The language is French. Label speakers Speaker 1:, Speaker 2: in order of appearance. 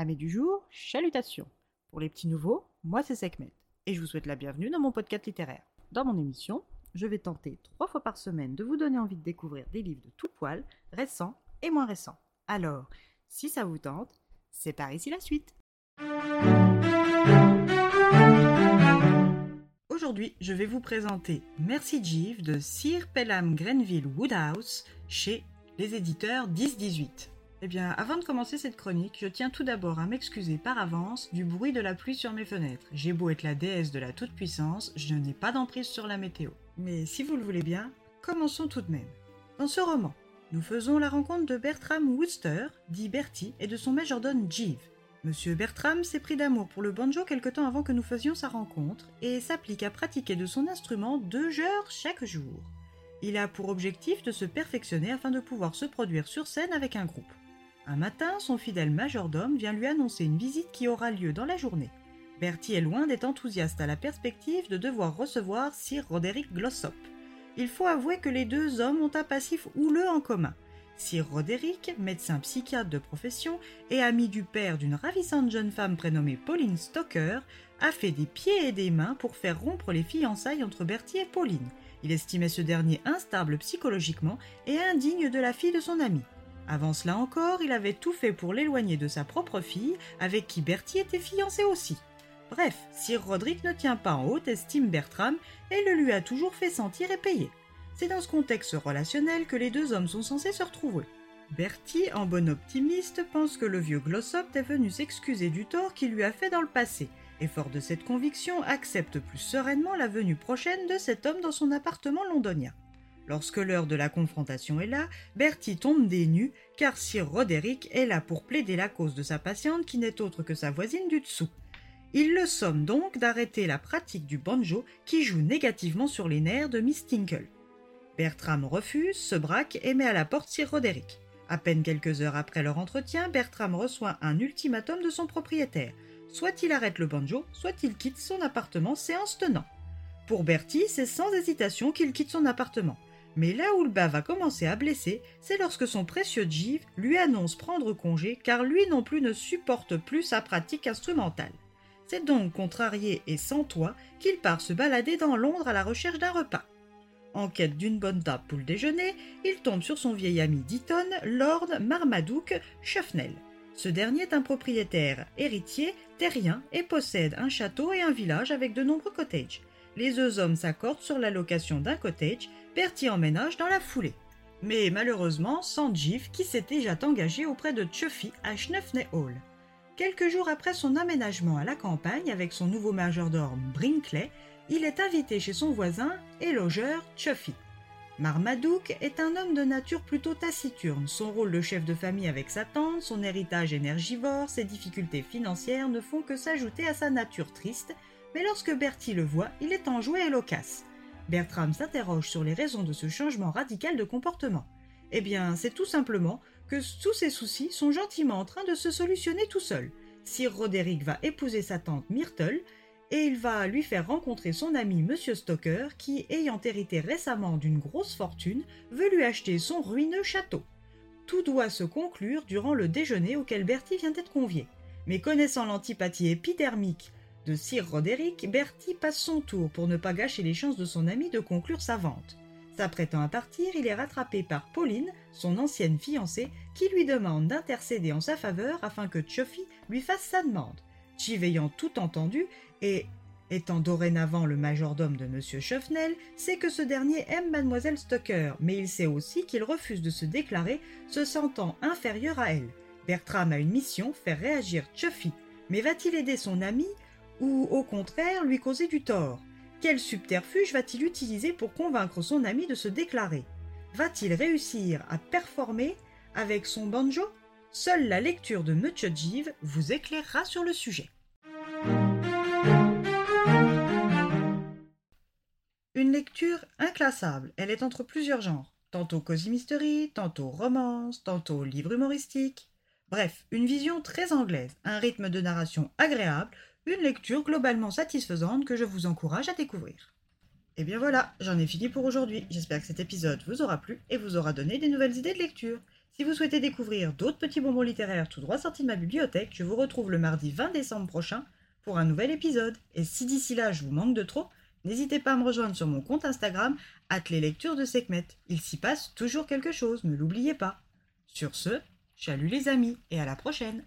Speaker 1: Amis du jour, chalutations. Pour les petits nouveaux, moi c'est Sekhmet et je vous souhaite la bienvenue dans mon podcast littéraire. Dans mon émission, je vais tenter trois fois par semaine de vous donner envie de découvrir des livres de tout poil, récents et moins récents. Alors, si ça vous tente, c'est par ici la suite. Aujourd'hui, je vais vous présenter Merci Jeeve de Sir Pelham Grenville Woodhouse chez les éditeurs 1018. Eh bien, avant de commencer cette chronique, je tiens tout d'abord à m'excuser par avance du bruit de la pluie sur mes fenêtres. J'ai beau être la déesse de la toute-puissance, je n'ai pas d'emprise sur la météo. Mais si vous le voulez bien, commençons tout de même. Dans ce roman, nous faisons la rencontre de Bertram Wooster, dit Bertie, et de son majordome Jeeve. Monsieur Bertram s'est pris d'amour pour le banjo quelque temps avant que nous faisions sa rencontre et s'applique à pratiquer de son instrument deux heures chaque jour. Il a pour objectif de se perfectionner afin de pouvoir se produire sur scène avec un groupe. Un matin, son fidèle majordome vient lui annoncer une visite qui aura lieu dans la journée. Bertie est loin d'être enthousiaste à la perspective de devoir recevoir Sir Roderick Glossop. Il faut avouer que les deux hommes ont un passif houleux en commun. Sir Roderick, médecin psychiatre de profession et ami du père d'une ravissante jeune femme prénommée Pauline Stoker, a fait des pieds et des mains pour faire rompre les fiançailles entre Bertie et Pauline. Il estimait ce dernier instable psychologiquement et indigne de la fille de son ami. Avant cela encore, il avait tout fait pour l'éloigner de sa propre fille, avec qui Bertie était fiancé aussi. Bref, Sir Roderick ne tient pas en haute estime Bertram et le lui a toujours fait sentir et payer. C'est dans ce contexte relationnel que les deux hommes sont censés se retrouver. Bertie, en bon optimiste, pense que le vieux Glossop est venu s'excuser du tort qu'il lui a fait dans le passé, et fort de cette conviction, accepte plus sereinement la venue prochaine de cet homme dans son appartement londonien. Lorsque l'heure de la confrontation est là, Bertie tombe des nues, car Sir Roderick est là pour plaider la cause de sa patiente qui n'est autre que sa voisine du dessous. Il le somme donc d'arrêter la pratique du banjo qui joue négativement sur les nerfs de Miss Tinkle. Bertram refuse, se braque et met à la porte Sir Roderick. À peine quelques heures après leur entretien, Bertram reçoit un ultimatum de son propriétaire. Soit il arrête le banjo, soit il quitte son appartement séance tenant. Pour Bertie, c'est sans hésitation qu'il quitte son appartement. Mais là où le bas va commencer à blesser, c'est lorsque son précieux Jeeve lui annonce prendre congé car lui non plus ne supporte plus sa pratique instrumentale. C'est donc contrarié et sans toit qu'il part se balader dans Londres à la recherche d'un repas. En quête d'une bonne table pour le déjeuner, il tombe sur son vieil ami d'Eton, Lord Marmaduke Chuffnell. Ce dernier est un propriétaire héritier terrien et possède un château et un village avec de nombreux cottages. Les deux hommes s'accordent sur la location d'un cottage, Bertie emménage dans la foulée. Mais malheureusement, sans Jeeve qui s'est déjà engagé auprès de Chuffy à Schneffney Hall. Quelques jours après son aménagement à la campagne avec son nouveau majordome Brinkley, il est invité chez son voisin et logeur Chuffy. Marmaduke est un homme de nature plutôt taciturne. Son rôle de chef de famille avec sa tante, son héritage énergivore, ses difficultés financières ne font que s'ajouter à sa nature triste, mais lorsque Bertie le voit, il est enjoué et loquace. Bertram s'interroge sur les raisons de ce changement radical de comportement. Eh bien, c'est tout simplement que tous ses soucis sont gentiment en train de se solutionner tout seul. Sir Roderick va épouser sa tante Myrtle, et il va lui faire rencontrer son ami Monsieur Stoker qui, ayant hérité récemment d'une grosse fortune, veut lui acheter son ruineux château. Tout doit se conclure durant le déjeuner auquel Bertie vient d'être convié. Mais connaissant l'antipathie épidermique de Sir Roderick, Bertie passe son tour pour ne pas gâcher les chances de son ami de conclure sa vente. S'apprêtant à partir, il est rattrapé par Pauline, son ancienne fiancée, qui lui demande d'intercéder en sa faveur afin que Chuffy lui fasse sa demande. Chiv ayant tout entendu et étant dorénavant le majordome de M. Chuffnell, sait que ce dernier aime Mademoiselle Stoker, mais il sait aussi qu'il refuse de se déclarer, se sentant inférieur à elle. Bertram a une mission, faire réagir Chuffy. Mais va-t-il aider son ami ou au contraire lui causer du tort. Quel subterfuge va-t-il utiliser pour convaincre son ami de se déclarer? Va-t-il réussir à performer avec son banjo? Seule la lecture de Monsieur Jeeve vous éclairera sur le sujet. Une lecture inclassable, elle est entre plusieurs genres, tantôt cosy mystery, tantôt romance, tantôt livre humoristique. Bref, une vision très anglaise, un rythme de narration agréable, une lecture globalement satisfaisante que je vous encourage à découvrir. Et bien voilà, j'en ai fini pour aujourd'hui. J'espère que cet épisode vous aura plu et vous aura donné des nouvelles idées de lecture. Si vous souhaitez découvrir d'autres petits bonbons littéraires tout droit sortis de ma bibliothèque, je vous retrouve le mardi 20 décembre prochain pour un nouvel épisode. Et si d'ici là je vous manque de trop, n'hésitez pas à me rejoindre sur mon compte Instagram, les lectures de Sekhmet. Il s'y passe toujours quelque chose, ne l'oubliez pas. Sur ce, chalut les amis et à la prochaine